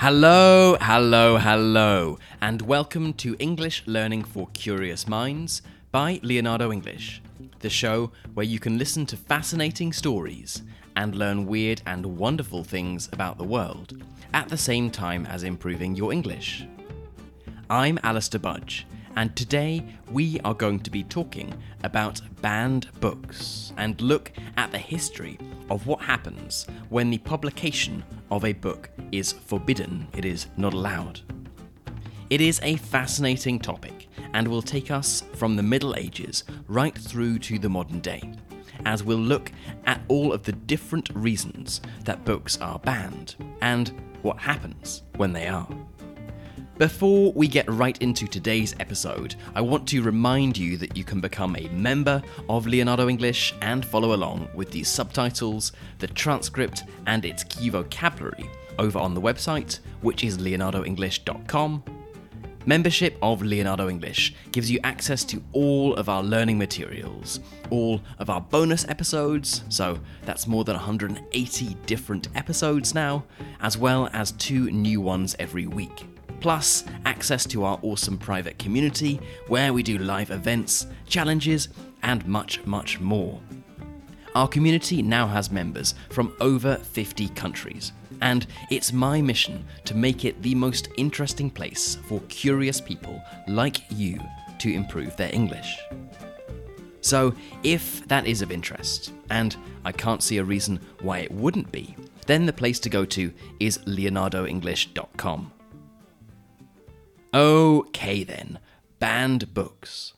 Hello, hello, hello, and welcome to English Learning for Curious Minds by Leonardo English, the show where you can listen to fascinating stories and learn weird and wonderful things about the world at the same time as improving your English. I'm Alistair Budge, and today we are going to be talking about banned books and look at the history of what happens when the publication of a book is forbidden, it is not allowed. It is a fascinating topic and will take us from the Middle Ages right through to the modern day, as we'll look at all of the different reasons that books are banned and what happens when they are. Before we get right into today's episode, I want to remind you that you can become a member of Leonardo English and follow along with the subtitles, the transcript, and its key vocabulary over on the website, which is leonardoenglish.com. Membership of Leonardo English gives you access to all of our learning materials, all of our bonus episodes, so that's more than 180 different episodes now, as well as two new ones every week plus access to our awesome private community where we do live events, challenges, and much, much more. Our community now has members from over 50 countries, and it's my mission to make it the most interesting place for curious people like you to improve their English. So, if that is of interest, and I can't see a reason why it wouldn't be, then the place to go to is leonardoenglish.com. Okay then, banned books.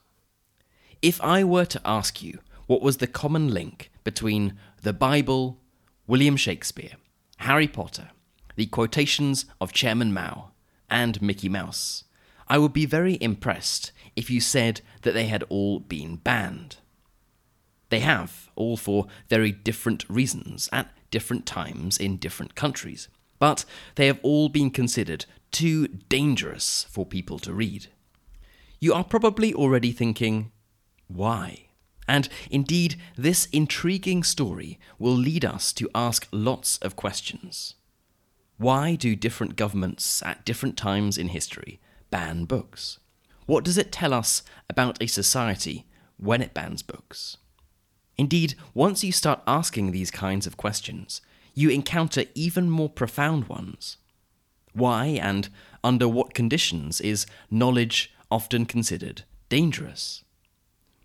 If I were to ask you what was the common link between the Bible, William Shakespeare, Harry Potter, the quotations of Chairman Mao, and Mickey Mouse, I would be very impressed if you said that they had all been banned. They have, all for very different reasons, at different times in different countries, but they have all been considered too dangerous for people to read. You are probably already thinking, why? And indeed, this intriguing story will lead us to ask lots of questions. Why do different governments at different times in history ban books? What does it tell us about a society when it bans books? Indeed, once you start asking these kinds of questions, you encounter even more profound ones. Why and under what conditions is knowledge often considered dangerous?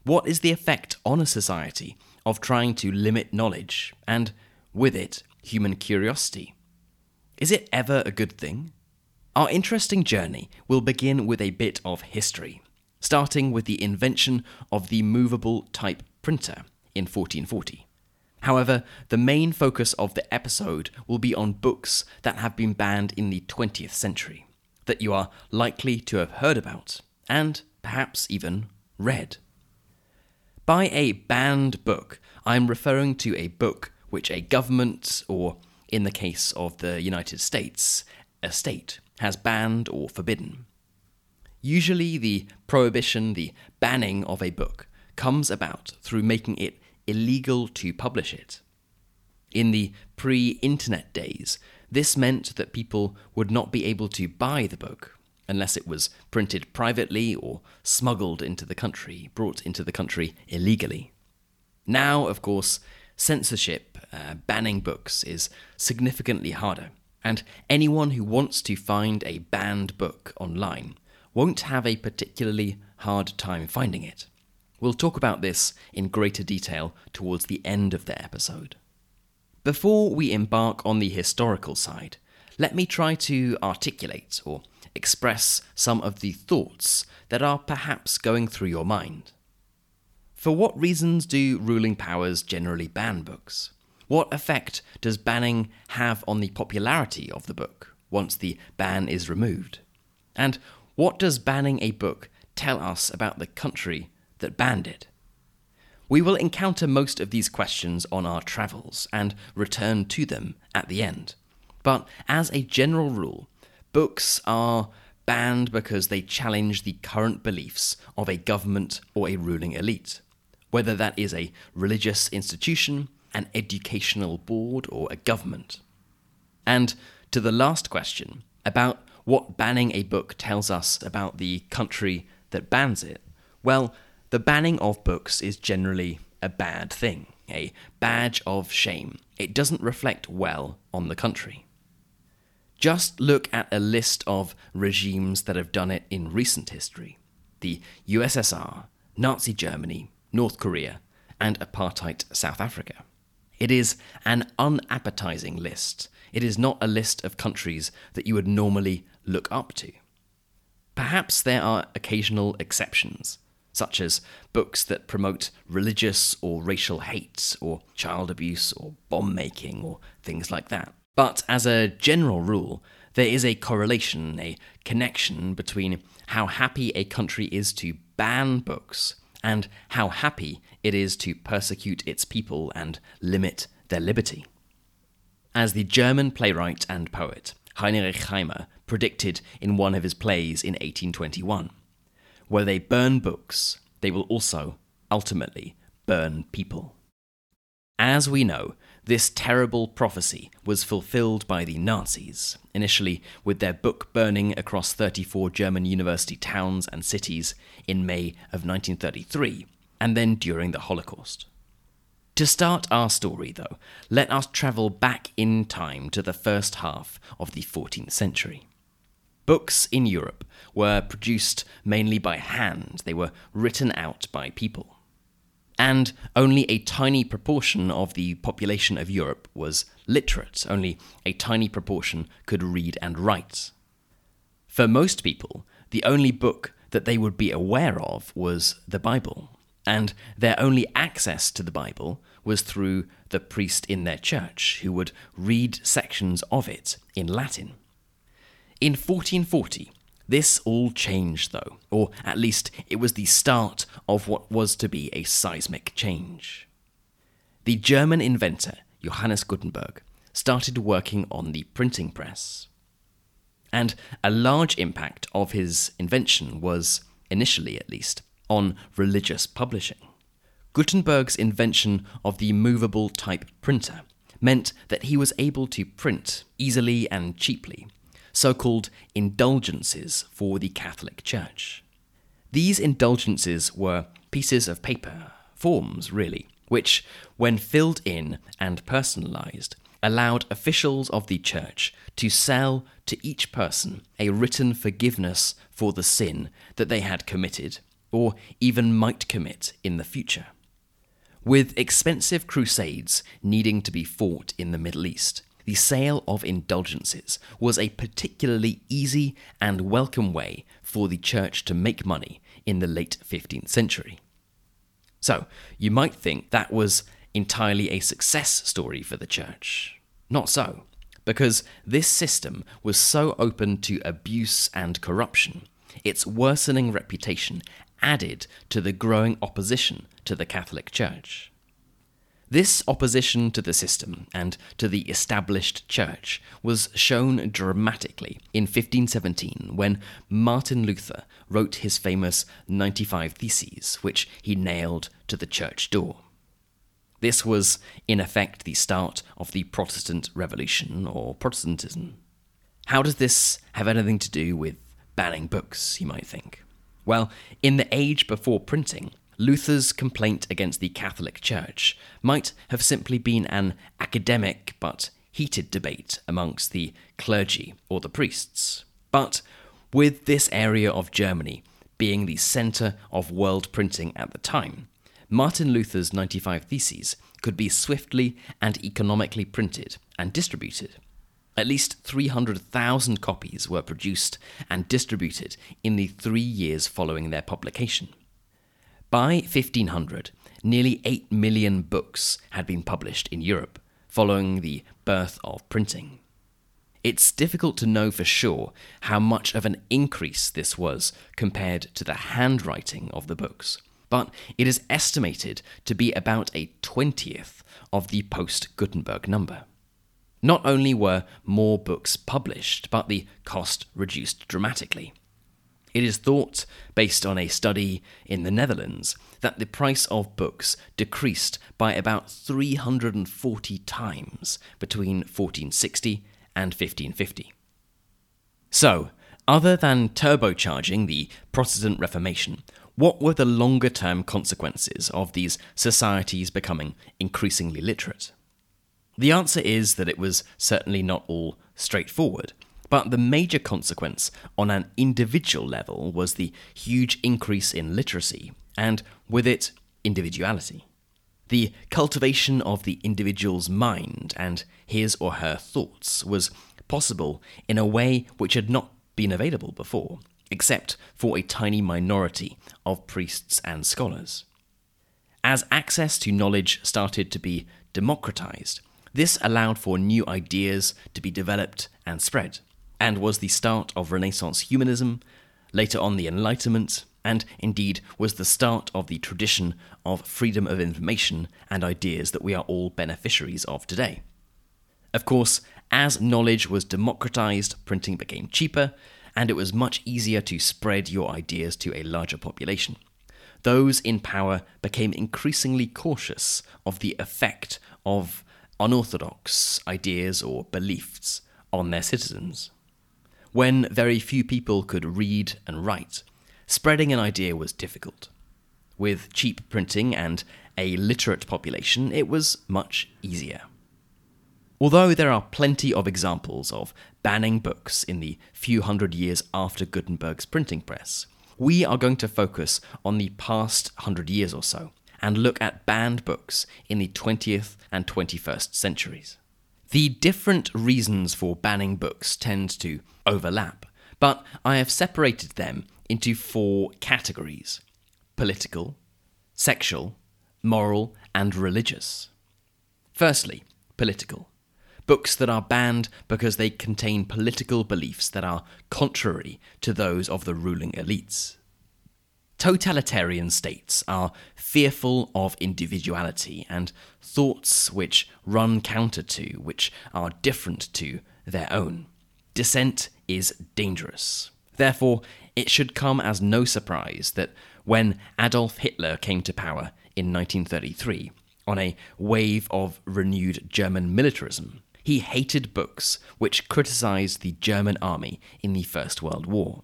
What is the effect on a society of trying to limit knowledge and, with it, human curiosity? Is it ever a good thing? Our interesting journey will begin with a bit of history, starting with the invention of the movable type printer in 1440. However, the main focus of the episode will be on books that have been banned in the 20th century, that you are likely to have heard about, and perhaps even read. By a banned book, I am referring to a book which a government, or in the case of the United States, a state, has banned or forbidden. Usually, the prohibition, the banning of a book, comes about through making it illegal to publish it. In the pre internet days, this meant that people would not be able to buy the book unless it was printed privately or smuggled into the country, brought into the country illegally. Now, of course, censorship, uh, banning books, is significantly harder, and anyone who wants to find a banned book online won't have a particularly hard time finding it. We'll talk about this in greater detail towards the end of the episode. Before we embark on the historical side, let me try to articulate or express some of the thoughts that are perhaps going through your mind. For what reasons do ruling powers generally ban books? What effect does banning have on the popularity of the book once the ban is removed? And what does banning a book tell us about the country that banned it? We will encounter most of these questions on our travels and return to them at the end. But as a general rule, books are banned because they challenge the current beliefs of a government or a ruling elite, whether that is a religious institution, an educational board, or a government. And to the last question, about what banning a book tells us about the country that bans it, well, the banning of books is generally a bad thing, a badge of shame. It doesn't reflect well on the country. Just look at a list of regimes that have done it in recent history the USSR, Nazi Germany, North Korea, and apartheid South Africa. It is an unappetizing list. It is not a list of countries that you would normally look up to. Perhaps there are occasional exceptions, such as books that promote religious or racial hate, or child abuse, or bomb making, or things like that. But as a general rule, there is a correlation, a connection between how happy a country is to ban books and how happy it is to persecute its people and limit their liberty. As the German playwright and poet Heinrich Heine predicted in one of his plays in 1821, where they burn books, they will also, ultimately, burn people. As we know, this terrible prophecy was fulfilled by the Nazis, initially with their book burning across 34 German university towns and cities in May of 1933, and then during the Holocaust. To start our story, though, let us travel back in time to the first half of the 14th century. Books in Europe were produced mainly by hand, they were written out by people and only a tiny proportion of the population of Europe was literate, only a tiny proportion could read and write. For most people, the only book that they would be aware of was the Bible, and their only access to the Bible was through the priest in their church, who would read sections of it in Latin. In 1440, this all changed, though, or at least it was the start of what was to be a seismic change. The German inventor, Johannes Gutenberg, started working on the printing press. And a large impact of his invention was, initially at least, on religious publishing. Gutenberg's invention of the movable type printer meant that he was able to print easily and cheaply so called indulgences for the Catholic Church. These indulgences were pieces of paper, forms really, which, when filled in and personalized, allowed officials of the Church to sell to each person a written forgiveness for the sin that they had committed, or even might commit in the future. With expensive crusades needing to be fought in the Middle East, the sale of indulgences was a particularly easy and welcome way for the church to make money in the late 15th century. So, you might think that was entirely a success story for the church. Not so, because this system was so open to abuse and corruption, its worsening reputation added to the growing opposition to the Catholic Church. This opposition to the system and to the established church was shown dramatically in 1517 when Martin Luther wrote his famous 95 Theses, which he nailed to the church door. This was, in effect, the start of the Protestant Revolution or Protestantism. How does this have anything to do with banning books, you might think? Well, in the age before printing, Luther's complaint against the Catholic Church might have simply been an academic but heated debate amongst the clergy or the priests. But with this area of Germany being the centre of world printing at the time, Martin Luther's 95 Theses could be swiftly and economically printed and distributed. At least 300,000 copies were produced and distributed in the three years following their publication. By 1500, nearly 8 million books had been published in Europe, following the birth of printing. It's difficult to know for sure how much of an increase this was compared to the handwriting of the books, but it is estimated to be about a twentieth of the post Gutenberg number. Not only were more books published, but the cost reduced dramatically. It is thought, based on a study in the Netherlands, that the price of books decreased by about 340 times between 1460 and 1550. So, other than turbocharging the Protestant Reformation, what were the longer term consequences of these societies becoming increasingly literate? The answer is that it was certainly not all straightforward, but the major consequence on an individual level was the huge increase in literacy, and with it, individuality. The cultivation of the individual's mind and his or her thoughts was possible in a way which had not been available before, except for a tiny minority of priests and scholars. As access to knowledge started to be democratized, this allowed for new ideas to be developed and spread, and was the start of Renaissance humanism, later on the Enlightenment, and indeed was the start of the tradition of freedom of information and ideas that we are all beneficiaries of today. Of course, as knowledge was democratized, printing became cheaper, and it was much easier to spread your ideas to a larger population. Those in power became increasingly cautious of the effect of unorthodox ideas or beliefs on their citizens. When very few people could read and write, spreading an idea was difficult. With cheap printing and a literate population, it was much easier. Although there are plenty of examples of banning books in the few hundred years after Gutenberg's printing press, we are going to focus on the past hundred years or so and look at banned books in the 20th and 21st centuries. The different reasons for banning books tend to overlap, but I have separated them into four categories political, sexual, moral, and religious. Firstly, political. Books that are banned because they contain political beliefs that are contrary to those of the ruling elites. Totalitarian states are fearful of individuality and thoughts which run counter to, which are different to, their own. Dissent is dangerous. Therefore, it should come as no surprise that when Adolf Hitler came to power in 1933, on a wave of renewed German militarism, he hated books which criticized the German army in the First World War.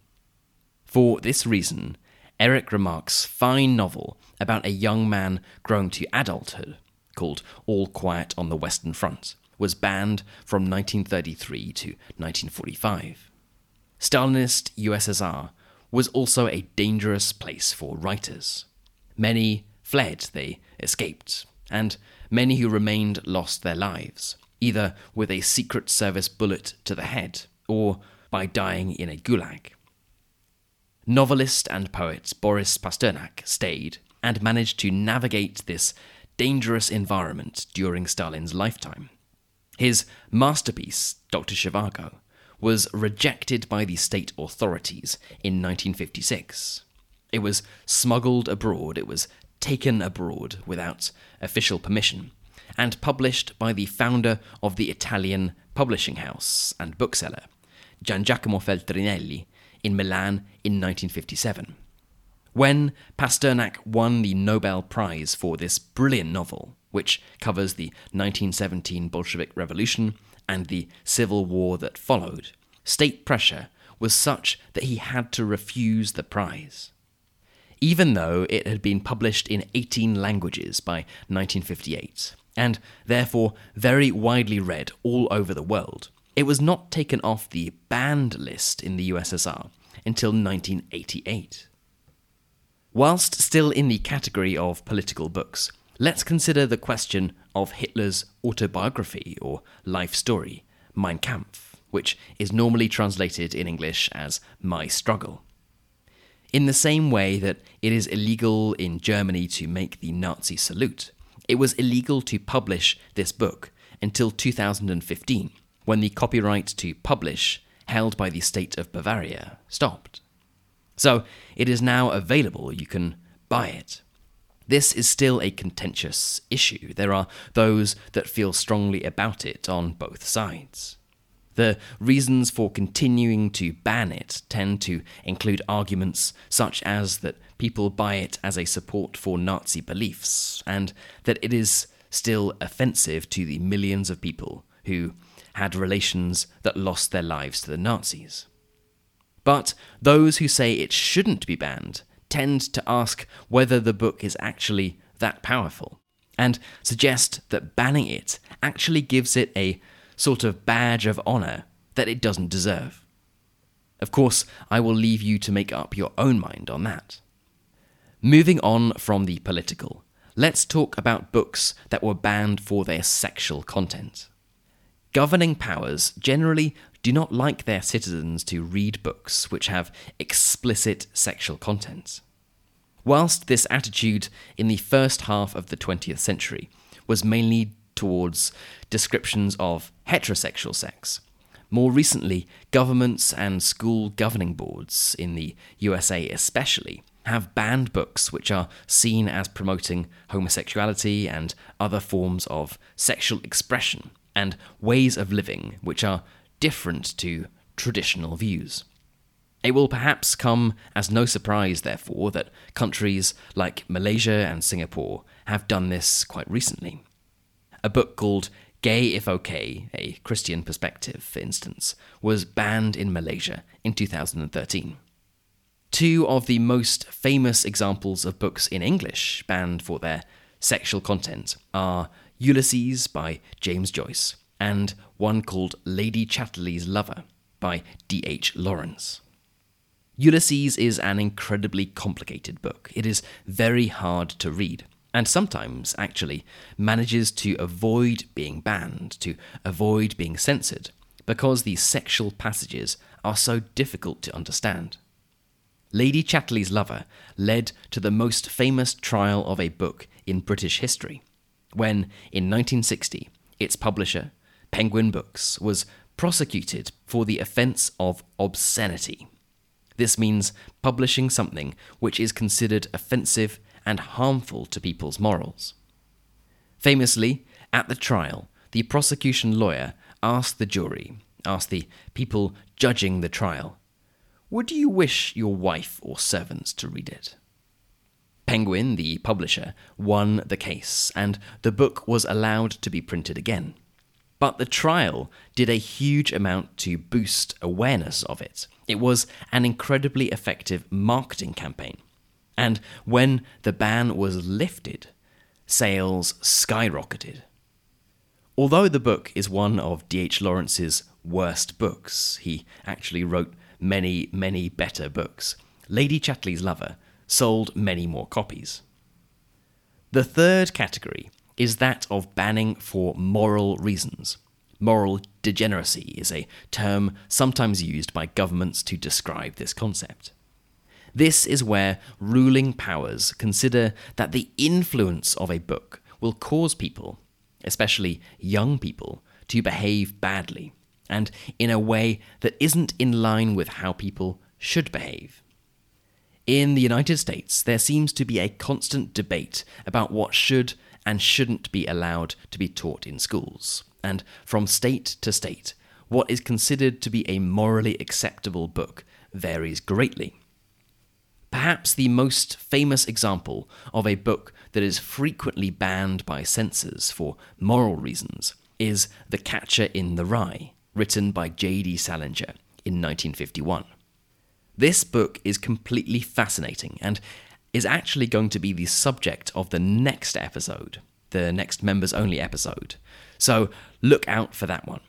For this reason, Eric Remarque's fine novel about a young man growing to adulthood, called All Quiet on the Western Front, was banned from 1933 to 1945. Stalinist USSR was also a dangerous place for writers. Many fled, they escaped, and many who remained lost their lives, either with a Secret Service bullet to the head or by dying in a gulag. Novelist and poet Boris Pasternak stayed and managed to navigate this dangerous environment during Stalin's lifetime. His masterpiece, Dr. Zhivago, was rejected by the state authorities in 1956. It was smuggled abroad, it was taken abroad without official permission, and published by the founder of the Italian publishing house and bookseller, Gian Giacomo Feltrinelli, in Milan in 1957. When Pasternak won the Nobel Prize for this brilliant novel, which covers the 1917 Bolshevik Revolution and the civil war that followed, state pressure was such that he had to refuse the prize. Even though it had been published in 18 languages by 1958, and therefore very widely read all over the world, it was not taken off the banned list in the USSR until 1988. Whilst still in the category of political books, let's consider the question of Hitler's autobiography or life story, Mein Kampf, which is normally translated in English as My Struggle. In the same way that it is illegal in Germany to make the Nazi salute, it was illegal to publish this book until 2015 when the copyright to publish, held by the state of Bavaria, stopped. So it is now available, you can buy it. This is still a contentious issue. There are those that feel strongly about it on both sides. The reasons for continuing to ban it tend to include arguments such as that people buy it as a support for Nazi beliefs, and that it is still offensive to the millions of people who had relations that lost their lives to the Nazis. But those who say it shouldn't be banned tend to ask whether the book is actually that powerful, and suggest that banning it actually gives it a sort of badge of honour that it doesn't deserve. Of course, I will leave you to make up your own mind on that. Moving on from the political, let's talk about books that were banned for their sexual content. Governing powers generally do not like their citizens to read books which have explicit sexual content. Whilst this attitude in the first half of the 20th century was mainly towards descriptions of heterosexual sex, more recently, governments and school governing boards, in the USA especially, have banned books which are seen as promoting homosexuality and other forms of sexual expression and ways of living which are different to traditional views. It will perhaps come as no surprise, therefore, that countries like Malaysia and Singapore have done this quite recently. A book called Gay Is OK, a Christian perspective, for instance, was banned in Malaysia in 2013. Two of the most famous examples of books in English banned for their sexual content are Ulysses by James Joyce and one called Lady Chatterley's Lover by D.H. Lawrence. Ulysses is an incredibly complicated book. It is very hard to read, and sometimes, actually, manages to avoid being banned, to avoid being censored, because the sexual passages are so difficult to understand. Lady Chatterley's Lover led to the most famous trial of a book in British history, when, in 1960, its publisher, Penguin Books was prosecuted for the offence of obscenity. This means publishing something which is considered offensive and harmful to people's morals. Famously, at the trial, the prosecution lawyer asked the jury, asked the people judging the trial, Would you wish your wife or servants to read it? Penguin, the publisher, won the case, and the book was allowed to be printed again. But the trial did a huge amount to boost awareness of it. It was an incredibly effective marketing campaign. And when the ban was lifted, sales skyrocketed. Although the book is one of D.H. Lawrence's worst books, he actually wrote many, many better books. Lady Chatterley's Lover sold many more copies. The third category is that of banning for moral reasons. Moral degeneracy is a term sometimes used by governments to describe this concept. This is where ruling powers consider that the influence of a book will cause people, especially young people, to behave badly, and in a way that isn't in line with how people should behave. In the United States, there seems to be a constant debate about what should and shouldn't be allowed to be taught in schools. And from state to state, what is considered to be a morally acceptable book varies greatly. Perhaps the most famous example of a book that is frequently banned by censors for moral reasons is The Catcher in the Rye, written by J.D. Salinger in 1951. This book is completely fascinating and is actually going to be the subject of the next episode, the next members only episode. So look out for that one.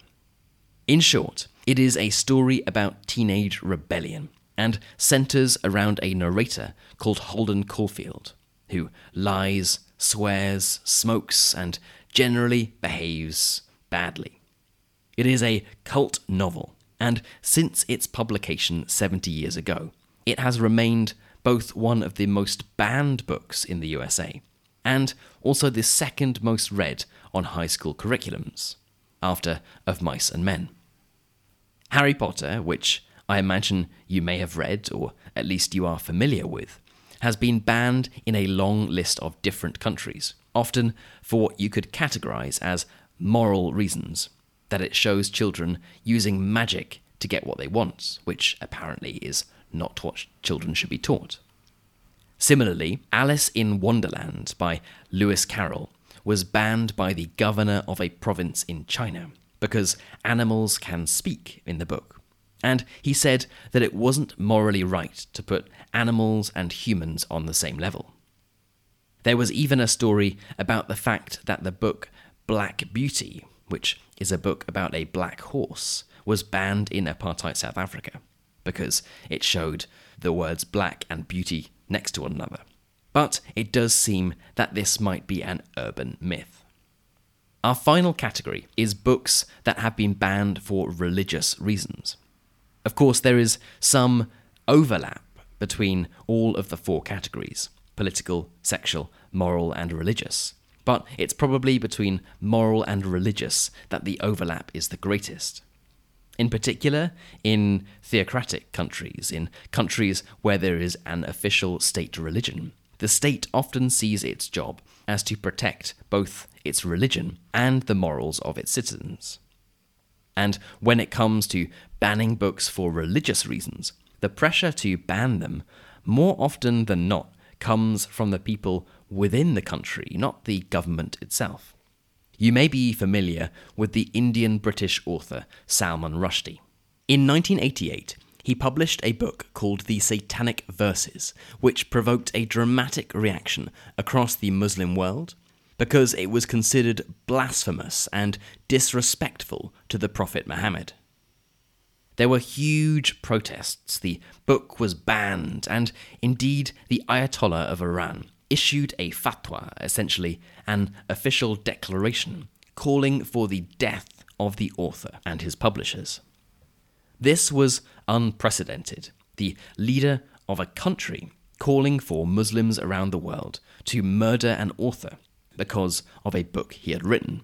In short, it is a story about teenage rebellion and centers around a narrator called Holden Caulfield, who lies, swears, smokes, and generally behaves badly. It is a cult novel, and since its publication 70 years ago, it has remained both one of the most banned books in the USA and also the second most read on high school curriculums, after Of Mice and Men. Harry Potter, which I imagine you may have read, or at least you are familiar with, has been banned in a long list of different countries, often for what you could categorize as moral reasons, that it shows children using magic to get what they want, which apparently is not what children should be taught. Similarly, Alice in Wonderland by Lewis Carroll was banned by the governor of a province in China because animals can speak in the book. And he said that it wasn't morally right to put animals and humans on the same level. There was even a story about the fact that the book Black Beauty, which is a book about a black horse, was banned in apartheid South Africa because it showed the words black and beauty next to one another. But it does seem that this might be an urban myth. Our final category is books that have been banned for religious reasons. Of course, there is some overlap between all of the four categories political, sexual, moral, and religious. But it's probably between moral and religious that the overlap is the greatest. In particular, in theocratic countries, in countries where there is an official state religion, the state often sees its job as to protect both its religion and the morals of its citizens. And when it comes to banning books for religious reasons, the pressure to ban them, more often than not, comes from the people within the country, not the government itself. You may be familiar with the Indian British author Salman Rushdie. In 1988, he published a book called The Satanic Verses, which provoked a dramatic reaction across the Muslim world because it was considered blasphemous and disrespectful to the Prophet Muhammad. There were huge protests, the book was banned, and indeed the Ayatollah of Iran issued a fatwa, essentially an official declaration, calling for the death of the author and his publishers. This was unprecedented. The leader of a country calling for Muslims around the world to murder an author because of a book he had written.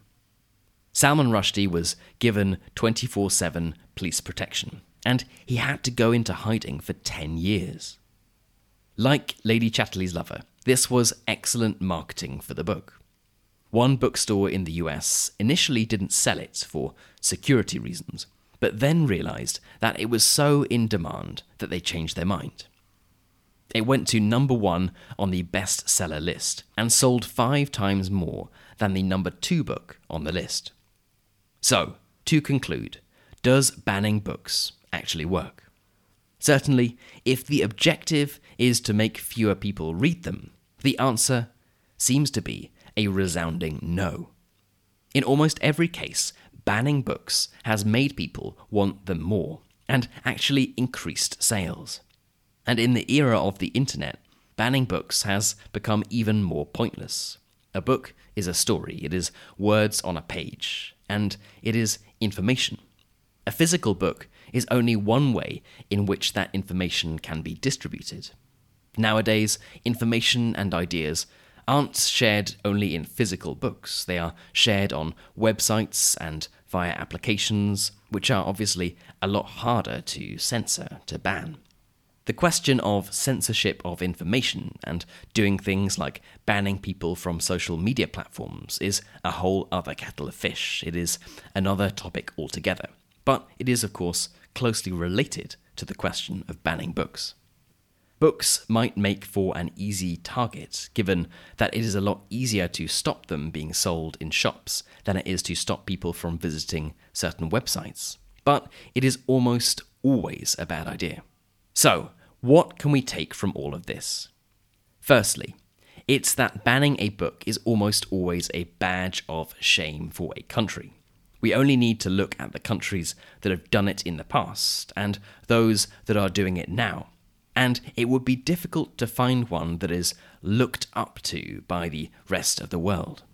Salman Rushdie was given 24 7 police protection, and he had to go into hiding for 10 years. Like Lady Chatterley's Lover, this was excellent marketing for the book. One bookstore in the US initially didn't sell it for security reasons, but then realized that it was so in demand that they changed their mind. It went to number one on the bestseller list and sold five times more than the number two book on the list. So, to conclude, does banning books actually work? Certainly, if the objective is to make fewer people read them, the answer seems to be a resounding no. In almost every case, banning books has made people want them more and actually increased sales. And in the era of the internet, banning books has become even more pointless. A book is a story, it is words on a page, and it is information. A physical book is only one way in which that information can be distributed. Nowadays, information and ideas aren't shared only in physical books, they are shared on websites and via applications, which are obviously a lot harder to censor, to ban. The question of censorship of information and doing things like banning people from social media platforms is a whole other kettle of fish. It is another topic altogether. But it is, of course, closely related to the question of banning books. Books might make for an easy target, given that it is a lot easier to stop them being sold in shops than it is to stop people from visiting certain websites. But it is almost always a bad idea. So, what can we take from all of this? Firstly, it's that banning a book is almost always a badge of shame for a country. We only need to look at the countries that have done it in the past and those that are doing it now and it would be difficult to find one that is looked up to by the rest of the world.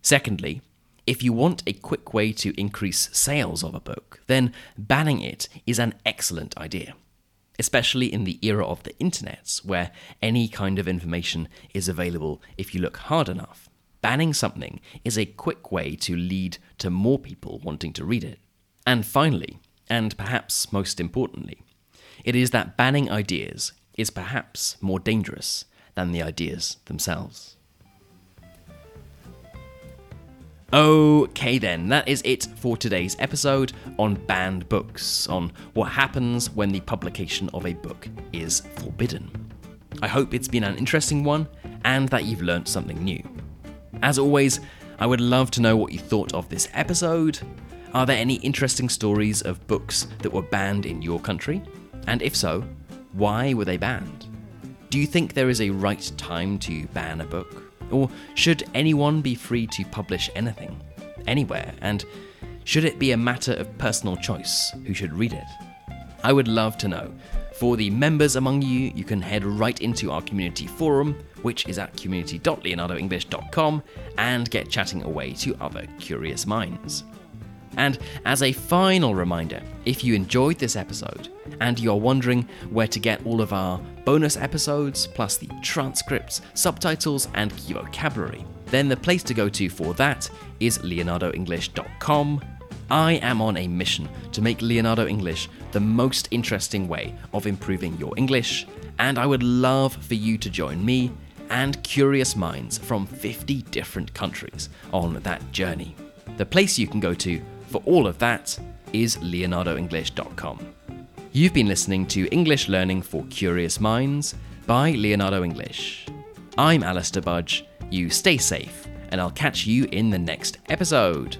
Secondly, if you want a quick way to increase sales of a book, then banning it is an excellent idea, especially in the era of the internet, where any kind of information is available if you look hard enough. Banning something is a quick way to lead to more people wanting to read it. And finally, and perhaps most importantly, it is that banning ideas is perhaps more dangerous than the ideas themselves. Okay, then, that is it for today's episode on banned books, on what happens when the publication of a book is forbidden. I hope it's been an interesting one and that you've learnt something new. As always, I would love to know what you thought of this episode. Are there any interesting stories of books that were banned in your country? And if so, why were they banned? Do you think there is a right time to ban a book? Or should anyone be free to publish anything, anywhere? And should it be a matter of personal choice who should read it? I would love to know. For the members among you, you can head right into our community forum, which is at community.leonardoenglish.com, and get chatting away to other curious minds. And as a final reminder, if you enjoyed this episode and you're wondering where to get all of our bonus episodes, plus the transcripts, subtitles, and key vocabulary, then the place to go to for that is leonardoenglish.com. I am on a mission to make Leonardo English the most interesting way of improving your English, and I would love for you to join me and curious minds from 50 different countries on that journey. The place you can go to for all of that is leonardoenglish.com. You've been listening to English Learning for Curious Minds by Leonardo English. I'm Alistair Budge. You stay safe, and I'll catch you in the next episode.